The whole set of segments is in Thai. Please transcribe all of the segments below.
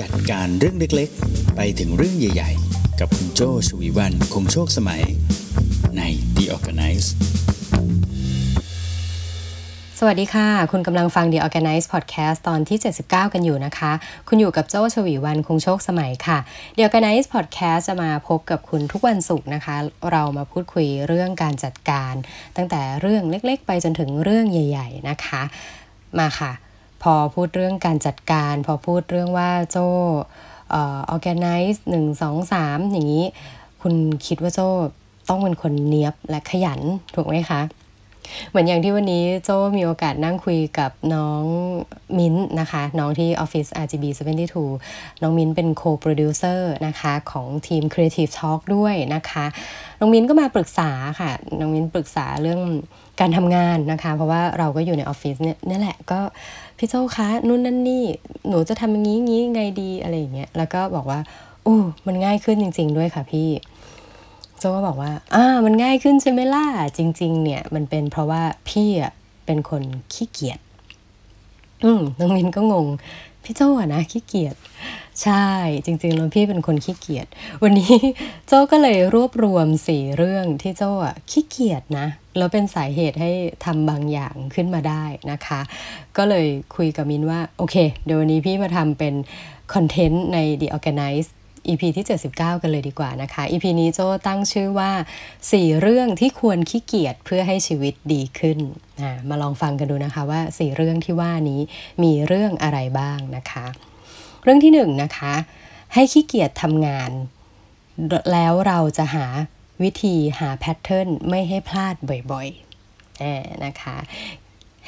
จัดการเรื่องเล็กๆ ไปถึงเรื่องใหญ่ๆ กับคุณโจชวีวันคงโชคสมัยใน The Organize สวัสดีค่ะ คุณกำลังฟัง The Organize Podcast ตอนที่ 79 กันอยู่นะคะ คุณอยู่กับโจ้ชวีวันคงโชคสมัยค่ะ The Organize Podcast จะมาพบกับคุณทุกวันศุกร์นะคะ เรามาพูดคุยเรื่องการจัดการ ตั้งแต่เรื่องเล็กๆ ไปจนถึงเรื่องใหญ่ ๆ นะคะ มาค่ะ พอพูดเรื่องการจัดการ พอพูดเรื่องว่าโจเอ่อ organize หนึ่งสองสามอย่างนี้ คุณคิดว่าโจต้องเป็นคนเนี้ยบและขยัน ถูกไหมคะ เหมือนอย่างที่วันนี้โจ้มีโอกาสนั่งคุยกับน้องมิ้นนะคะ น้องที่ Office RGB 72 น้องมิ้นเป็นโคโปรดิวเซอร์นะคะของทีม Creative Talk ด้วยนะคะ น้องมิ้นก็มาปรึกษาค่ะ น้องมิ้นปรึกษาเรื่องการทำงานนะคะ เพราะว่าเราก็อยู่ในออฟฟิศเนี่ยนี่แหละก็พี่โจ้คะนู่นนั่นนี่ หนูจะทำอย่างนี้งนี้ไงดีอะไรอย่างเงี้ยแล้วก็บอกว่าโอ้มันง่ายขึ้นจริง ๆ ด้วยค่ะพี่ โจก็บอกว่าอ่ามันง่ายขึ้นใช่ไหมล่ะ จริง ๆ เนี่ย มันเป็นเพราะว่าพี่อะเป็นคนขี้เกียจ อืมน้องมินก็งง พี่โจอะนะขี้เกียจ ใช่ จริง ๆ แล้วพี่เป็นคนขี้เกียจ วันนี้โจก็เลยรวบรวมสี่เรื่องที่โจอะขี้เกียจนะ แล้วเป็นสาเหตุให้ทำบางอย่างขึ้นมาได้นะคะ ก็เลยคุยกับมินว่า โอเค เดี๋ยววันนี้พี่มาทำเป็นคอนเทนต์ใน The Organize EP ที่ 79 กันเลยดีกว่านะคะ EP นี้โจตั้งชื่อว่า 4 เรื่องที่ควรขี้เกียจเพื่อให้ชีวิตดีขึ้น มาลองฟังกันดูนะคะว่า 4 เรื่องที่ว่านี้มีเรื่องอะไรบ้างนะคะ เรื่องที่1นนะคะ ให้ขี้เกียจทำงาน แล้วเราจะหาวิธีหา pattern ไม่ให้พลาดบ่อยๆนะคะ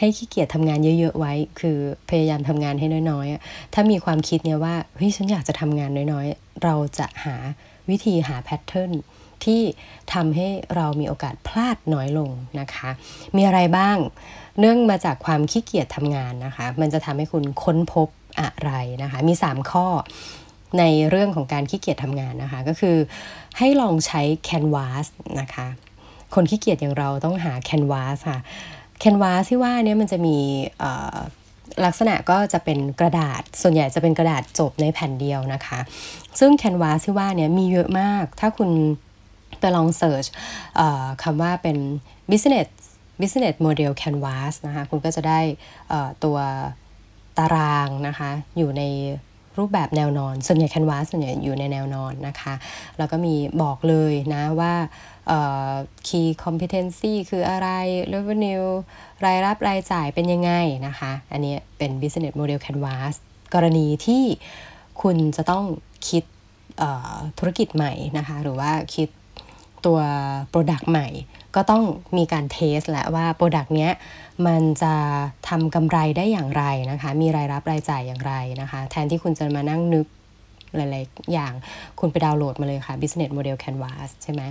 ให้ขี้เกียจทำงานเยอะๆไว้ คือพยายามทำงานให้น้อยๆ ถ้ามีความคิดเนี่ยว่าเฮ้ยฉันอยากจะทำงานน้อยๆ เราจะหาวิธีหา pattern ที่ทำให้เรามีโอกาสพลาดน้อยลงนะคะ มีอะไรบ้าง เนื่องมาจากความขี้เกียจทำงานนะคะ มันจะทำให้คุณค้นพบอะไรนะคะ มี 3 ข้อในเรื่องของการขี้เกียจทำงานนะคะ ก็คือให้ลองใช้ Canvas นะคะ คนขี้เกียจอย่างเราต้องหา Canvas ค่ะ Canvas ที่ว่าเนี้มันจะมีลักษณะก็จะเป็นกระดาษ ส่วนใหญ่จะเป็นกระดาษจบในแผ่นเดียวนะคะ ซึ่ง Canvas ที่ว่าเนี้มีเยอะมาก ถ้าคุณไปลองเสิร์ชคำว่าเป็น business business model canvas นะคะ คุณก็จะได้ตัวตารางนะคะ อยู่ในรูปแบบแนวนอน ส่วนใหญ่ Canvas ส่วนใหญ่อยู่ในแนวนอนนะคะ แล้วก็มีบอกเลยนะว่า key competency คืออะไร revenue รายรับรายจ่ายเป็นยังไงนะคะ อันนี้เป็น business model canvas กรณีที่คุณจะต้องคิดธุรกิจใหม่นะคะ หรือว่าคิดตัว Product ใหม่ ก็ต้องมีการ test แหละว่า Product เนี้ยมันจะทำกำไรได้อย่างไรนะคะ มีรายรับรายจ่ายอย่างไรนะคะ แทนที่คุณจะมานั่งนึก หลาย ๆ อย่างคุณไปดาวน์โหลดมาเลยค่ะ Business Model Canvas ใช่ไหม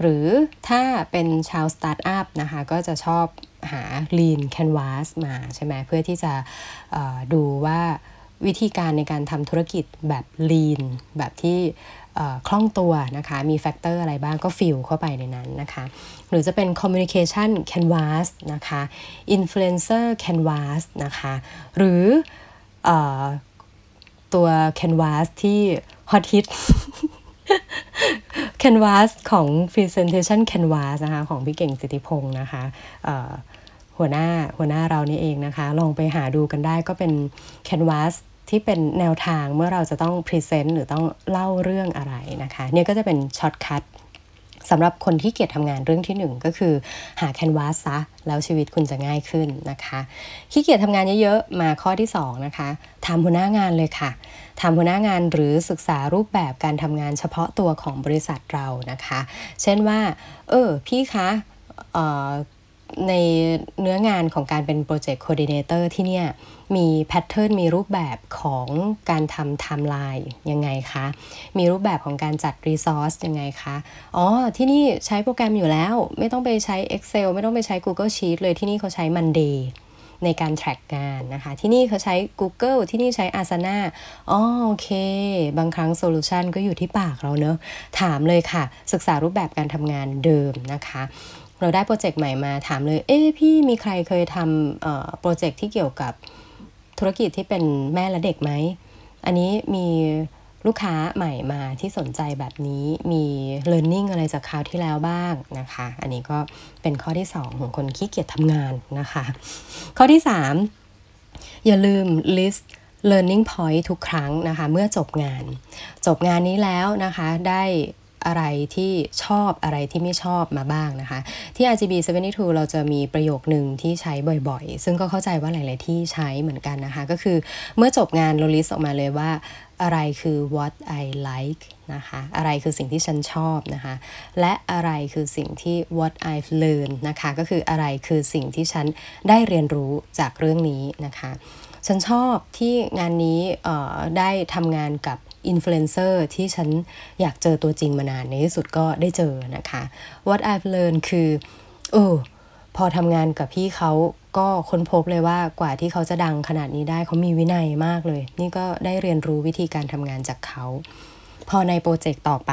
หรือถ้าเป็นชาวสตาร์ทอัพนะคะก็จะชอบหา Lean Canvas มาใช่ไหมเพื่อที่จะดูว่าวิธีการในการทำธุรกิจแบบ Lean แบบที่คล่องตัวนะคะ มี factor อะไรบ้างก็ fill เข้าไปในนั้นนะคะ หรือจะเป็น Communication Canvas นะคะ Influencer Canvas นะคะ หรือ ตัว canvas ที่ฮอตฮิต canvas ของ Presentation Canvas นะคะของพี่เก่งสิทธิพงศ์นะคะหัวหน้าหัวหน้าเรานี่เองนะคะ ลองไปหาดูกันได้ก็เป็น Canvas ที่เป็นแนวทางเมื่อเราจะต้อง present หรือต้องเล่าเรื่องอะไรนะคะ เนี่ยก็จะเป็น shortcut สำหรับคนขี้เกียจทำงานเรื่องที่1ก็คือหา canvas ซะแล้วชีวิตคุณจะง่ายขึ้นนะคะขี้เกียจทำงานเยอะๆ มาข้อที่2นะคะถามหัวหน้างานเลยค่ะถามหัวหน้างานหรือศึกษารูปแบบการทำงานเฉพาะตัวของบริษัทเรานะคะ เช่นว่า เออพี่คะ ในเนื้องานของการเป็น project coordinator ที่เนี่ยมี pattern มีรูปแบบของการทำไทม์ไลน์ยังไงคะ มีรูปแบบของการจัด resource ยังไงคะ อ๋อ ที่นี่ใช้โปรแกรมอยู่แล้ว ไม่ต้องไปใช้ Excel ไม่ต้องไปใช้ Google Sheet เลยที่นี่เขาใช้ Monday ในการ track งานนะคะ ที่นี่เขาใช้ Google ที่นี่ใช้ Asana อ๋อโอเค บางครั้ง solution ก็อยู่ที่ปากเราเนอะ ถามเลยค่ะ ศึกษารูปแบบการทำงานเดิมนะคะ เราได้โปรเจกต์ใหม่มาถามเลย เอ๊พี่มีใครเคยทำโปรเจกต์ที่เกี่ยวกับธุรกิจที่เป็นแม่และเด็กไหม อันนี้มีลูกค้าใหม่มาที่สนใจแบบนี้มี learning อะไรจากคราวที่แล้วบ้างนะคะ อันนี้ก็เป็นข้อที่ 2 ของคนขี้เกียจทำงานนะคะ ข้อที่ 3 อย่าลืม list learning point ทุกครั้งนะคะ เมื่อจบงาน จบงานนี้แล้วนะคะได้ อะไรที่ชอบอะไรที่ไม่ชอบมาบ้างนะคะ ที่ RGB 72 เราจะมีประโยคหนึ่งที่ใช้บ่อยๆ ซึ่งก็เข้าใจว่าหลาย ๆ ที่ใช้เหมือนกันนะคะ ก็คือเมื่อจบงานเราลิสต์ออกมาเลยว่าอะไรคือ what I like นะคะ อะไรคือสิ่งที่ฉันชอบนะคะ และอะไรคือสิ่งที่ what I've learned นะคะ ก็คืออะไรคือสิ่งที่ฉันได้เรียนรู้จากเรื่องนี้นะคะ ฉันชอบที่งานนี้ได้ทำงานกับ อินฟลูเอนเซอร์ที่ฉันอยากเจอตัวจริงมานานในที่สุดก็ได้เจอนะคะ what I've learned คือเออพอทำงานกับพี่เขาก็ค้นพบเลยว่ากว่าที่เขาจะดังขนาดนี้ได้เขามีวินัยมากเลย นี่ก็ได้เรียนรู้วิธีการทำงานจากเขา พอในโปรเจกต์ต่อไป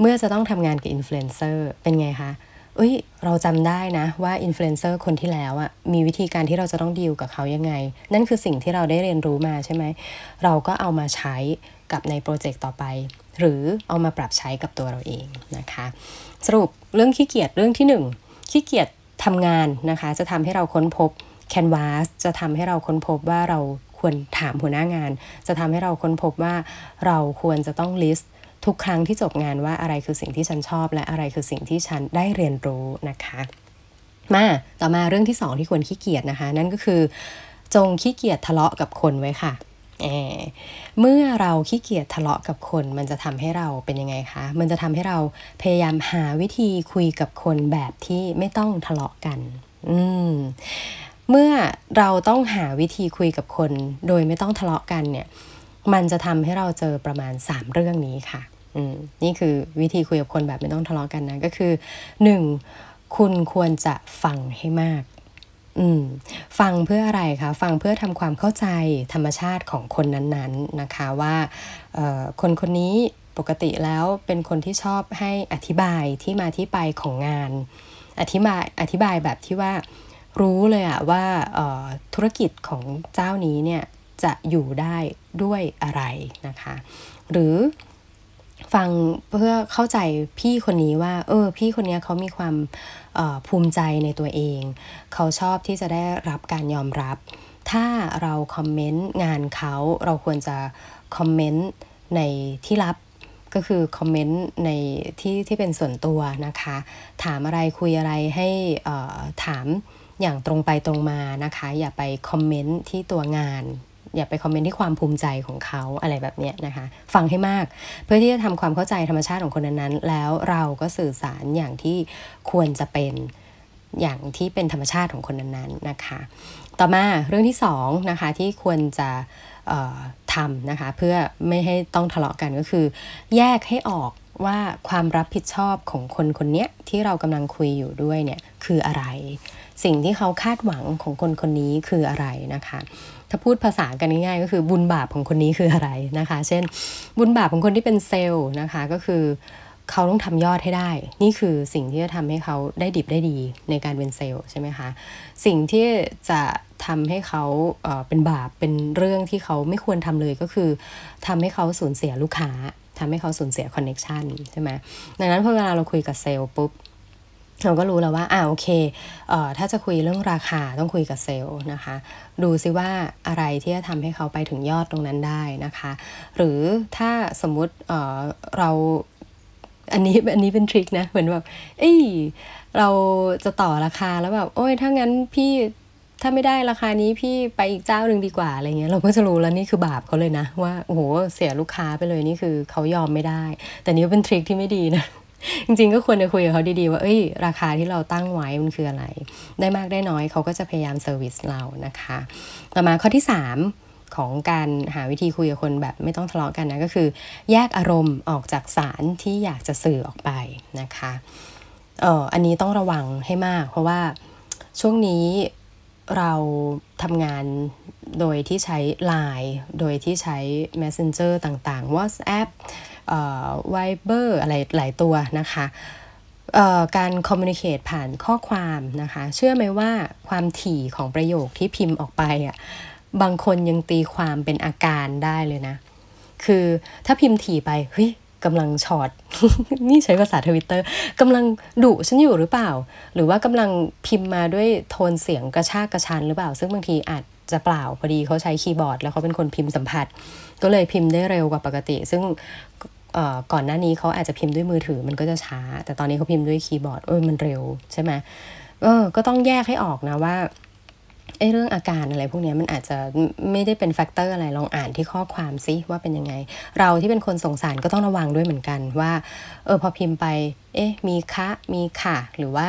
เมื่อจะต้องทำงานกับอินฟลูเอนเซอร์เป็นไงคะ เอ้ย เราจำได้นะว่าอินฟลูเอนเซอร์คนที่แล้วอะมีวิธีการที่เราจะต้องดีลกับเขายังไง นั่นคือสิ่งที่เราได้เรียนรู้มาใช่ไหม เราก็เอามาใช้กับในโปรเจกต์ต่อไป หรือเอามาปรับใช้กับตัวเราเองนะคะ สรุปเรื่องขี้เกียจเรื่องที่ 1 ขี้เกียจทำงานนะคะ จะทำให้เราค้นพบ canvas จะทำให้เราค้นพบว่าเราควรถามหัวหน้างาน จะทำให้เราค้นพบว่าเราควรจะต้อง list ทุกครั้งที่จบงานว่าอะไรคือสิ่งที่ฉันชอบ และอะไรคือสิ่งที่ฉันได้เรียนรู้นะคะ มาต่อมาเรื่องที่สองที่ควรขี้เกียจนะคะ นั่นก็คือ จงขี้เกียจทะเลาะกับคนไว้ค่ะเมื่อเราขี้เกียจทะเลาะกับคน มันจะทำให้เราเป็นยังไงคะ มันจะทำให้เราพยายามหาวิธีคุยกับคนแบบที่ไม่ต้องทะเลาะกัน อืมเมื่อเราต้องหาวิธีคุยกับคน โดยไม่ต้องทะเลาะกันเนี่ย มันจะทำให้เราเจอประมาณ 3 เรื่องนี้ค่ะ นี่คือวิธีคุยกับคนแบบไม่ต้องทะเลาะกันนะก็คือ 1. คุณควรจะฟังให้มากอืฟังเพื่ออะไรคะ ฟังเพื่อทำความเข้าใจธรรมชาติของคนนั้นๆนะคะว่าคนคนนี้ปกติแล้วเป็นคนที่ชอบให้อธิบายที่มาที่ไปของงาน อธิบายอธิบายแบบที่ว่ารู้เลยอะว่าธุรกิจของเจ้านี้เนี่ยจะอยู่ได้ด้วยอะไรนะคะ หรือ ฟังเพื่อเข้าใจพี่คนนี้ว่า เออ พี่คนนี้เขามีความภูมิใจในตัวเอง เขาชอบที่จะได้รับการยอมรับ ถ้าเราคอมเมนต์งานเขาเราควรจะคอมเมนต์ในที่ลับก็คือคอมเมนต์ในที่ที่เป็นส่วนตัวนะคะ ถามอะไรคุยอะไรให้ถามอย่างตรงไปตรงมานะคะ อย่าไปคอมเมนต์ที่ตัวงาน อย่าไปคอมเมนต์ที่ความภูมิใจของเขาอะไรแบบนี้นะคะ ฟังให้มากเพื่อที่จะทำความเข้าใจธรรมชาติของคนนั้นๆ แล้วเราก็สื่อสารอย่างที่ควรจะเป็นอย่างที่เป็นธรรมชาติของคนนั้นๆนะคะ ต่อมาเรื่องที่2นะคะที่ควรจะทำนะคะเพื่อไม่ให้ต้องทะเลาะกันก็คือ แยกให้ออกว่าความรับผิดชอบของคนคนนี้ที่เรากำลังคุยอยู่ด้วยเนี่ยคืออะไร สิ่งที่เขาคาดหวังของคนคนนี้คืออะไรนะคะ ถ้าพูดภาษากันง่ายๆก็คือบุญบาปของคนนี้คืออะไรนะคะ เช่น บุญบาปของคนที่เป็นเซลล์นะคะก็คือเขาต้องทำยอดให้ได้ นี่คือสิ่งที่จะทำให้เขาได้ดิบได้ดีในการเป็นเซลล์ใช่ไหมคะ สิ่งที่จะทำให้เขาเป็นบาปเป็นเรื่องที่เขาไม่ควรทำเลยก็คือทำให้เขาสูญเสียลูกค้าทำให้เขาสูญเสีย connection ใช่ไหมดังนั้นพอเวลาเราคุยกับเซลล์ปุ๊บ เราก็รู้แล้วว่าอ่าโอเคเอ่อถ้าจะคุยเรื่องราคาต้องคุยกับเซลล์นะคะ ดูซิว่าอะไรที่จะทำให้เขาไปถึงยอดตรงนั้นได้นะคะ หรือถ้าสมมุติเอ่อเราอันนี้อันนี้เป็น trick นะเหมือนแบบเอ้ยเราจะต่อราคาแล้วแบบโอ้ยถ้างั้นพี่ถ้าไม่ได้ราคานี้พี่ไปอีกเจ้าหนึ่งดีกว่าอะไรเงี้ยเราก็จะรู้แล้วนี่คือบาปเขาเลยนะ ว่าโอ้โหเสียลูกค้าไปเลยนี่คือเขายอมไม่ได้ แต่นี่เป็นทริคที่ไม่ดีนะ จริงๆก็ควรจะคุยกับเขาดีๆ ว่าเอ้ยราคาที่เราตั้งไว้มันคืออะไร ได้มากได้น้อยเขาก็จะพยายามเซอร์วิสเรานะคะ ต่อมาข้อที่ 3 ของการหาวิธีคุยกับคนแบบไม่ต้องทะเลาะกันนะก็คือ แยกอารมณ์ออกจากสารที่อยากจะสื่อออกไปนะคะเอออันนี้ต้องระวังให้มาก เพราะว่าช่วงนี้ เราทำงานโดยที่ใช้ Line โดยที่ใช้ Messenger ต่างๆ WhatsApp ไวเบอร์อะไรหลายตัวนะคะการคอมมูนิเคตผ่านข้อความนะคะ เชื่อไหมว่าความถี่ของประโยคที่พิมพ์ออกไปอะบางคนยังตีความเป็นอาการได้เลยนะ คือถ้าพิมพ์ถี่ไปเฮ้ย กำลังฉอดนี่ใช้ภาษาทวิตเตอร์กำลังดุฉันอยู่หรือเปล่า หรือว่ากำลังพิมพ์มาด้วยโทนเสียงกระชากกระชันหรือเปล่า ซึ่งบางทีอาจจะเปล่าพอดีเขาใช้คีย์บอร์ด แล้วเขาเป็นคนพิมพ์สัมผัส ก็เลยพิมพ์ได้เร็วกว่าปกติ ซึ่งก่อนหน้านี้เขาอาจจะพิมพ์ด้วยมือถือมันก็จะช้า แต่ตอนนี้เขาพิมพ์ด้วยคีย์บอร์ดเออมันเร็วใช่ไหมเออก็ต้องแยกให้ออกนะว่า ไอ้เรื่องอาการอะไรพวกนี้มันอาจจะไม่ได้เป็น factor อะไรลองอ่านที่ข้อความซิว่าเป็นยังไง เราที่เป็นคนส่งสารก็ต้องระวังด้วยเหมือนกันว่าเออพอพิมพ์ไป เอ๊ะมีคะมีค่ะ หรือว่า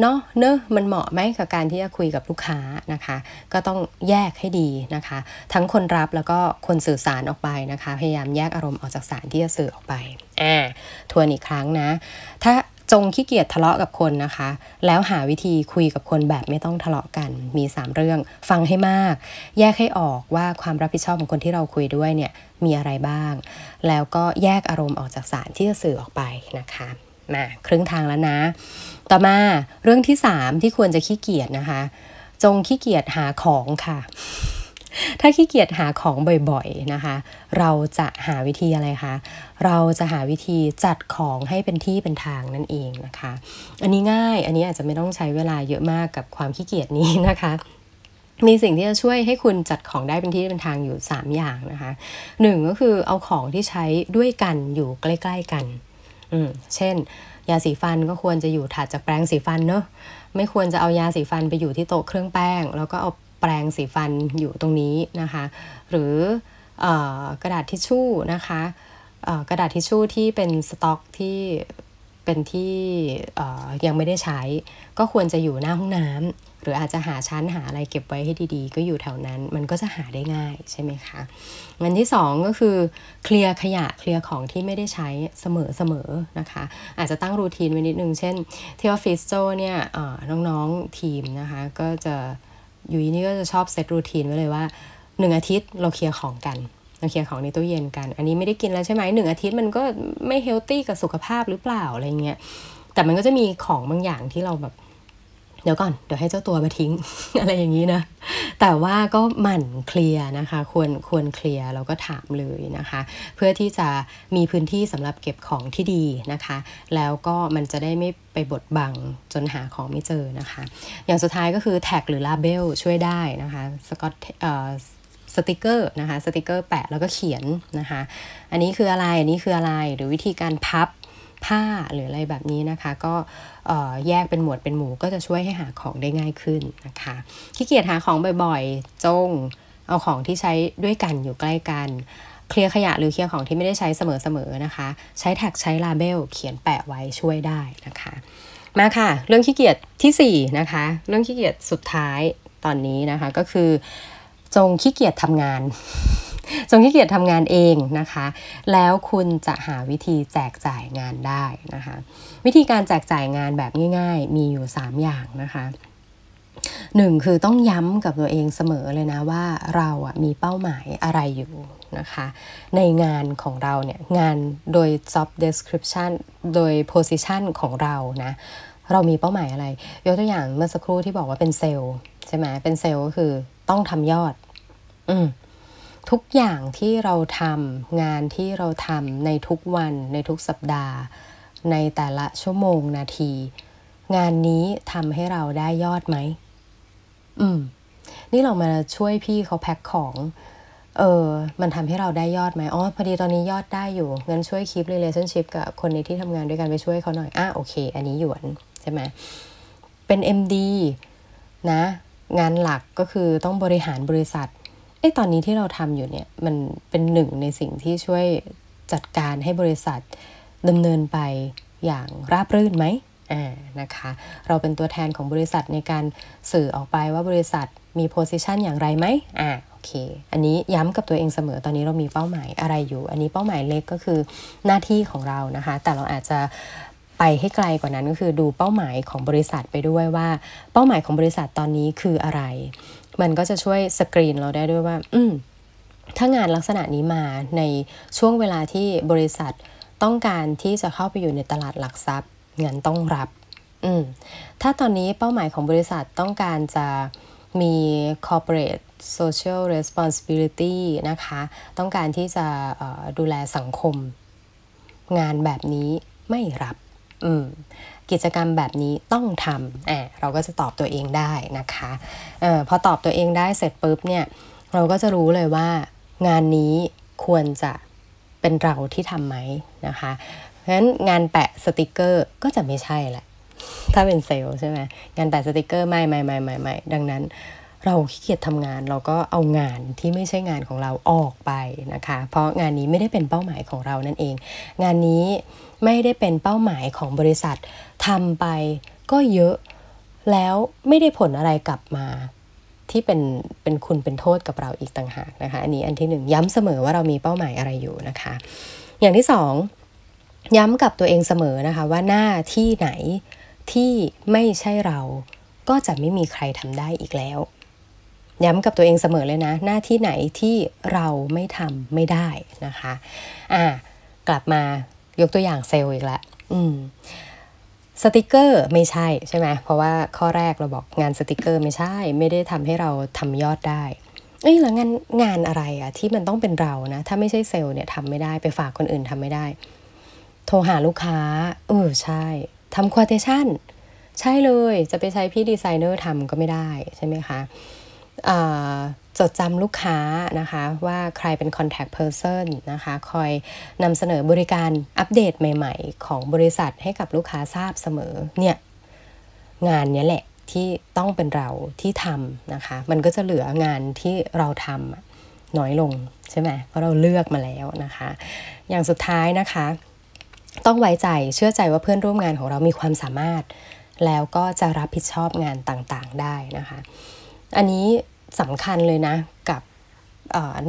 เนาะเนอะมันเหมาะไหมกับการที่จะคุยกับลูกค้านะคะ ก็ต้องแยกให้ดีนะคะ ทั้งคนรับแล้วก็คนสื่อสารออกไปนะคะ พยายามแยกอารมณ์ออกจากสารที่จะสื่อออกไปอ่าทวนอีกครั้งนะ ถ้า จงขี้เกียจทะเลาะกับคนนะคะ แล้วหาวิธีคุยกับคนแบบไม่ต้องทะเลาะกัน มี 3 เรื่อง ฟังให้มาก แยกให้ออกว่าความรับผิดชอบของคนที่เราคุยด้วยเนี่ยมีอะไรบ้าง แล้วก็แยกอารมณ์ออกจากสารที่จะสื่อออกไปนะคะมาครึ่งทางแล้วนะ ต่อมาเรื่องที่ 3 ที่ควรจะขี้เกียจนะคะ จงขี้เกียจหาของค่ะ ถ้าขี้เกียจหาของบ่อยๆนะคะ เราจะหาวิธีอะไรคะ เราจะหาวิธีจัดของให้เป็นที่เป็นทางนั่นเองนะคะ อันนี้ง่าย อันนี้อาจจะไม่ต้องใช้เวลาเยอะมากกับความขี้เกียจนี้นะคะมีสิ่งที่จะช่วยให้คุณจัดของได้เป็นที่เป็นทางอยู่ 3 อย่างนะคะหนึ่งก็คือเอาของที่ใช้ด้วยกันอยู่ใกล้ ๆกัน อืม เช่น ยาสีฟันก็ควรจะอยู่ถัดจากแปรงสีฟันเนอะไม่ควรจะเอายาสีฟันไปอยู่ที่โต๊ะเครื่องแป้ง แล้วก็เอา แปรงสีฟันอยู่ตรงนี้นะคะ หรือกระดาษทิชชู่นะคะกระดาษทิชชู่ที่เป็นสต็อกที่เป็นที่ยังไม่ได้ใช้ ก็ควรจะอยู่หน้าห้องน้ำหรืออาจจะหาชั้นหาอะไรเก็บไว้ให้ดีๆ ก็อยู่แถวนั้นมันก็จะหาได้ง่ายใช่ไหมคะงันที่ 2 ก็คือเคลียร์ขยะเคลียร์ของที่ไม่ได้ใช้เสมอๆนะคะ อาจจะตั้งรูทีนไว้นิดนึง เช่นที่ออฟฟิศโจเนี่ยน้องๆทีมนะคะก็จะ อยู่นี่ก็จะชอบเซตรูทีนไว้เลยว่าหนึ่งอาทิตย์เราเคลียร์ของกันเราเคลียร์ของในตู้เย็นกัน อันนี้ไม่ได้กินแล้วใช่ไหมหนึ่งอาทิตย์มันก็ไม่เฮลตี้กับสุขภาพหรือเปล่าอะไรเงี้ยแต่มันก็จะมีของบางอย่างที่เราแบบ เดี๋ยวก่อนเดี๋ยวให้เจ้าตัวมาทิ้ง อะไรอย่างนี้นะ แต่ว่าก็หมั่นเคลียร์นะคะ ควรควรเคลียร์แล้วก็ถามเลยนะคะ เพื่อที่จะมีพื้นที่สำหรับเก็บของที่ดีนะคะ แล้วก็มันจะได้ไม่ไปบดบังจนหาของไม่เจอนะคะ อย่างสุดท้ายก็คือ tag หรือ label ช่วยได้นะคะสกอตเอ่อสติกเกอร์นะคะสติกเกอร์แปะแล้วก็เขียนนะคะ อันนี้คืออะไร อันนี้คืออะไรหรือวิธีการพับ ผ้าหรืออะไรแบบนี้นะคะ ก็แยกเป็นหมวดเป็นหมู่ก็จะช่วยให้หาของได้ง่ายขึ้นนะคะขี้เกียจหาของบ่อยๆ จงเอาของที่ใช้ด้วยกันอยู่ใกล้กันเคลียร์ขยะหรือเคลียร์ของที่ไม่ได้ใช้เสมอๆนะคะ ใช้ tag ใช้ label เขียนแปะไว้ช่วยได้นะคะมาค่ะ เรื่องขี้เกียจที่4นะคะเรื่องขี้เกียจสุดท้ายตอนนี้นะคะก็คือ จงขี้เกียจทำงาน จงขี้เกียจทำงานเองนะคะ แล้วคุณจะหาวิธีแจกจ่ายงานได้นะคะ วิธีการแจกจ่ายงานแบบง่ายๆ มีอยู่ 3 อย่างนะคะหนึ่งคือต้องย้ำกับตัวเองเสมอเลยนะว่าเราอะมีเป้าหมายอะไรอยู่นะคะ ในงานของเราเนี่ย งานโดย job description โดย position ของเรานะ เรามีเป้าหมายอะไร ยกตัวอย่างเมื่อสักครู่ที่บอกว่าเป็นเซลล์ใช่ไหมเป็นเซลล์ก็คือต้องทำยอด อืม ทุกอย่างที่เราทำงานที่เราทำในทุกวันในทุกสัปดาห์ ในแต่ละชั่วโมงนาที งานนี้ทำให้เราได้ยอดไหม อืม นี่เรามาช่วยพี่เขาแพ็คของ เออ มันทำให้เราได้ยอดไหมอ๋อพอดีตอนนี้ยอดได้อยู่งั้นช่วยคลิป relationship กับคนในที่ทำงานด้วยกันไปช่วยเขาหน่อยอะโอเค อันนี้หยวนใช่ไหมเป็น MD นะ งานหลักก็คือต้องบริหารบริษัท ไอ้ตอนนี้ที่เราทำอยู่เนี่ยมันเป็นหนึ่งในสิ่งที่ช่วยจัดการให้บริษัทดำเนินไปอย่างราบรื่นไหมอ่านะคะ เราเป็นตัวแทนของบริษัทในการสื่อออกไปว่าบริษัทมีโพสิชันอย่างไรไหมอ่าโอเค อันนี้ย้ำกับตัวเองเสมอตอนนี้เรามีเป้าหมายอะไรอยู่ อันนี้เป้าหมายเล็กก็คือหน้าที่ของเรานะคะ แต่เราอาจจะไปให้ไกลกว่านั้นก็คือดูเป้าหมายของบริษัทไปด้วยว่า เป้าหมายของบริษัทตอนนี้คืออะไร มันก็จะช่วยสกรีนเราได้ด้วยว่า อืมถ้างานลักษณะนี้มาในช่วงเวลาที่บริษัทต้องการที่จะเข้าไปอยู่ในตลาดหลักทรัพย์เงินต้องรับ อืมถ้าตอนนี้เป้าหมายของบริษัทต้องการจะมี corporate social responsibility นะคะ ต้องการที่จะดูแลสังคม งานแบบนี้ไม่รับ อืม กิจกรรมแบบนี้ต้องทำอ่เราก็จะตอบตัวเองได้นะคะออพอตอบตัวเองได้เสร็จปุ๊บเนี่ยเราก็จะรู้เลยว่างานนี้ควรจะเป็นเราที่ทำไหมนะคะเพราะฉะนั้นงานแปะสติกเกอร์ก็จะไม่ใช่แหละ ถ้าเป็นเซลล์ใช่ไหมงานแปะสติกเกอร์ไม่ไม่ไม่ไม่ไม่ดังนั้น เราขี้เกียจทำงานเราก็เอางานที่ไม่ใช่งานของเราออกไปนะคะ เพราะงานนี้ไม่ได้เป็นเป้าหมายของเรานั่นเอง งานนี้ ไม่ได้เป็นเป้าหมายของบริษัททำไปก็เยอะ แล้วไม่ได้ผลอะไรกลับมาที่เป็นเป็นคุณเป็นโทษกับเราอีกต่างหากนะคะ อันนี้อันที่หนึ่งย้ำเสมอว่าเรามีเป้าหมายอะไรอยู่นะคะ อย่างที่สองย้ำกับตัวเองเสมอนะคะว่าหน้าที่ไหนที่ไม่ใช่เราก็จะไม่มีใครทำได้อีกแล้ว ย้ำกับตัวเองเสมอเลยนะ หน้าที่ไหนที่เราไม่ทำไม่ได้นะคะ อ่ากลับมา ยกตัวอย่างเซลล์อีกแล้วสติกเกอร์ไม่ใช่ใช่ไหมเพราะว่าข้อแรกเราบอกงานสติกเกอร์ไม่ใช่ ไม่ได้ทำให้เราทำยอดได้เอ้ยแล้วงานงานอะไรอะที่มันต้องเป็นเรานะ ถ้าไม่ใช่เซลล์เนี่ยทำไม่ได้ไปฝากคนอื่นทำไม่ได้ โทรหาลูกค้า เออใช่ทำ quotation ใช่เลยจะไปใช้พี่ดีไซเนอร์ทำก็ไม่ได้ใช่ไหมคะ จดจำลูกค้านะคะว่าใครเป็น contact person นะคะคอยนำเสนอบริการอัปเดตใหม่ๆ ของบริษัทให้กับลูกค้าทราบเสมอเนี่ยงานนี้แหละที่ต้องเป็นเราที่ทำนะคะ มันก็จะเหลืองานที่เราทำน้อยลงใช่ไหมเพราะเราเลือกมาแล้วนะคะ อย่างสุดท้ายนะคะ ต้องไว้ใจเชื่อใจว่าเพื่อนร่วมงานของเรามีความสามารถ แล้วก็จะรับผิดชอบงานต่างๆได้นะคะ อันนี้ สำคัญเลยนะกับ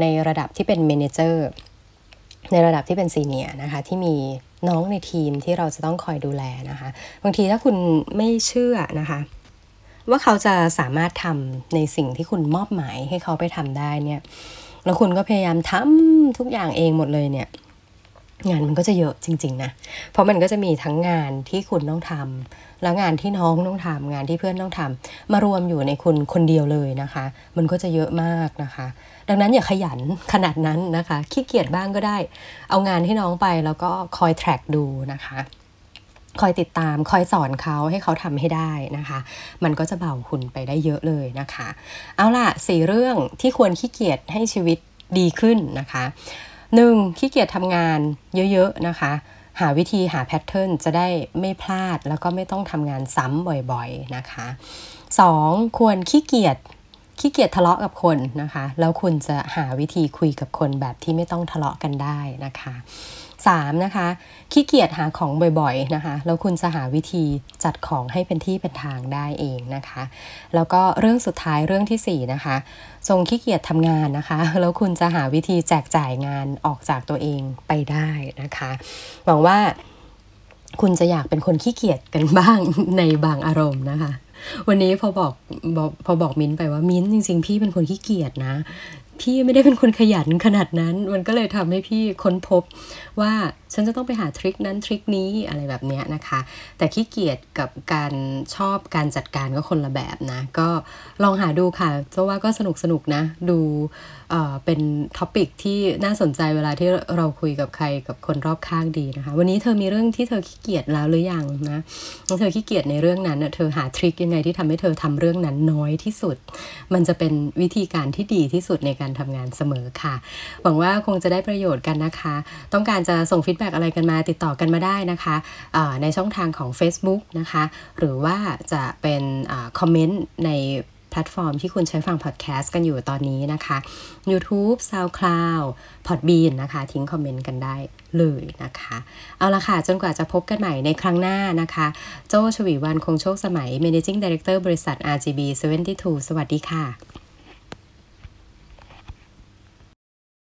ในระดับที่เป็นเมนเจอร์ในระดับที่เป็นซีเนียนะคะที่มีน้องในทีมที่เราจะต้องคอยดูแลนะคะบางทีถ้าคุณไม่เชื่อนะคะว่าเขาจะสามารถทำในสิ่งที่คุณมอบหมายให้เขาไปทำได้เนี่ยแล้วคุณก็พยายามทำทุกอย่างเองหมดเลยเนี่ย งานมันก็จะเยอะจริง ๆ นะ เพราะมันก็จะมีทั้งงานที่คุณต้องทำแล้วงานที่น้องต้องทำงานที่เพื่อนต้องทำมารวมอยู่ในคุณคนเดียวเลยนะคะ มันก็จะเยอะมากนะคะ ดังนั้นอย่าขยันขนาดนั้นนะคะขี้เกียจบ้างก็ได้ เอางานให้น้องไปแล้วก็คอยแทร็กดูนะคะ คอยติดตามคอยสอนเขาให้เขาทำให้ได้นะคะ มันก็จะเบาคุณไปได้เยอะเลยนะคะ เอาล่ะสี่เรื่องที่ควรขี้เกียจให้ชีวิตดีขึ้นนะคะ หนึ่งขี้เกียจทำงานเยอะๆนะคะ หาวิธีหาแพทเทิร์นจะได้ไม่พลาดแล้วก็ไม่ต้องทำงานซ้ำบ่อยๆนะคะ 2. ควรขี้เกียจขี้เกียจทะเลาะกับคนนะคะ แล้วคุณจะหาวิธีคุยกับคนแบบที่ไม่ต้องทะเลาะกันได้นะคะ 3 นะคะขี้เกียจหาของบ่อยๆนะคะแล้วคุณจะหาวิธีจัดของให้เป็นที่เป็นทางได้เองนะคะ แล้วก็เรื่องสุดท้ายเรื่องที่4นะคะทรงขี้เกียจทำงานนะคะแล้วคุณจะหาวิธีแจกจ่ายงานออกจากตัวเองไปได้นะคะหวังว่าคุณจะอยากเป็นคนขี้เกียจกันบ้างในบางอารมณ์นะคะ วันนี้พอบอกพอบอกมิ้นไปว่ามิ้นจริง ๆ พี่เป็นคนขี้เกียจนะ พี่ไม่ได้เป็นคนขยันขนาดนั้น มันก็เลยทำให้พี่ค้นพบว่าฉันจะต้องไปหา trick นั้น trick นี้อะไรแบบนี้นะคะ แต่ขี้เกียจกับการชอบการจัดการก็คนละแบบนะ ก็ลองหาดูค่ะ เพราะว่าก็สนุกสนุกนะ ดูเอ่อเป็น topic ที่น่าสนใจเวลาที่เราคุยกับใครกับคนรอบข้างดีนะคะ วันนี้เธอมีเรื่องที่เธอขี้เกียจแล้วหรือยังนะเธอขี้เกียจในเรื่องนั้นเธอหา trick ยังไงที่ทำให้เธอทำเรื่องนั้นน้อยที่สุด มันจะเป็นวิธีการที่ดีที่สุดในการทำงานเสมอค่ะ หวังว่าคงจะได้ประโยชน์กันนะคะ ต้องการจะส่ง feedback อะไรกันมาติดต่อกันมาได้นะคะในช่องทางของ Facebook นะคะ หรือว่าจะเป็นคอมเมนต์ในแพลตฟอร์มที่คุณใช้ฟังพอดแคสต์กันอยู่ตอนนี้นะคะ YouTube SoundCloud Podbean นะคะ ทิ้งคอมเมนต์กันได้เลยนะคะ เอาละค่ะ จนกว่าจะพบกันใหม่ในครั้งหน้านะคะ โจชวีวันคงโชคสมัย Managing Director บริษัท RGB 72 สวัสดีค่ะ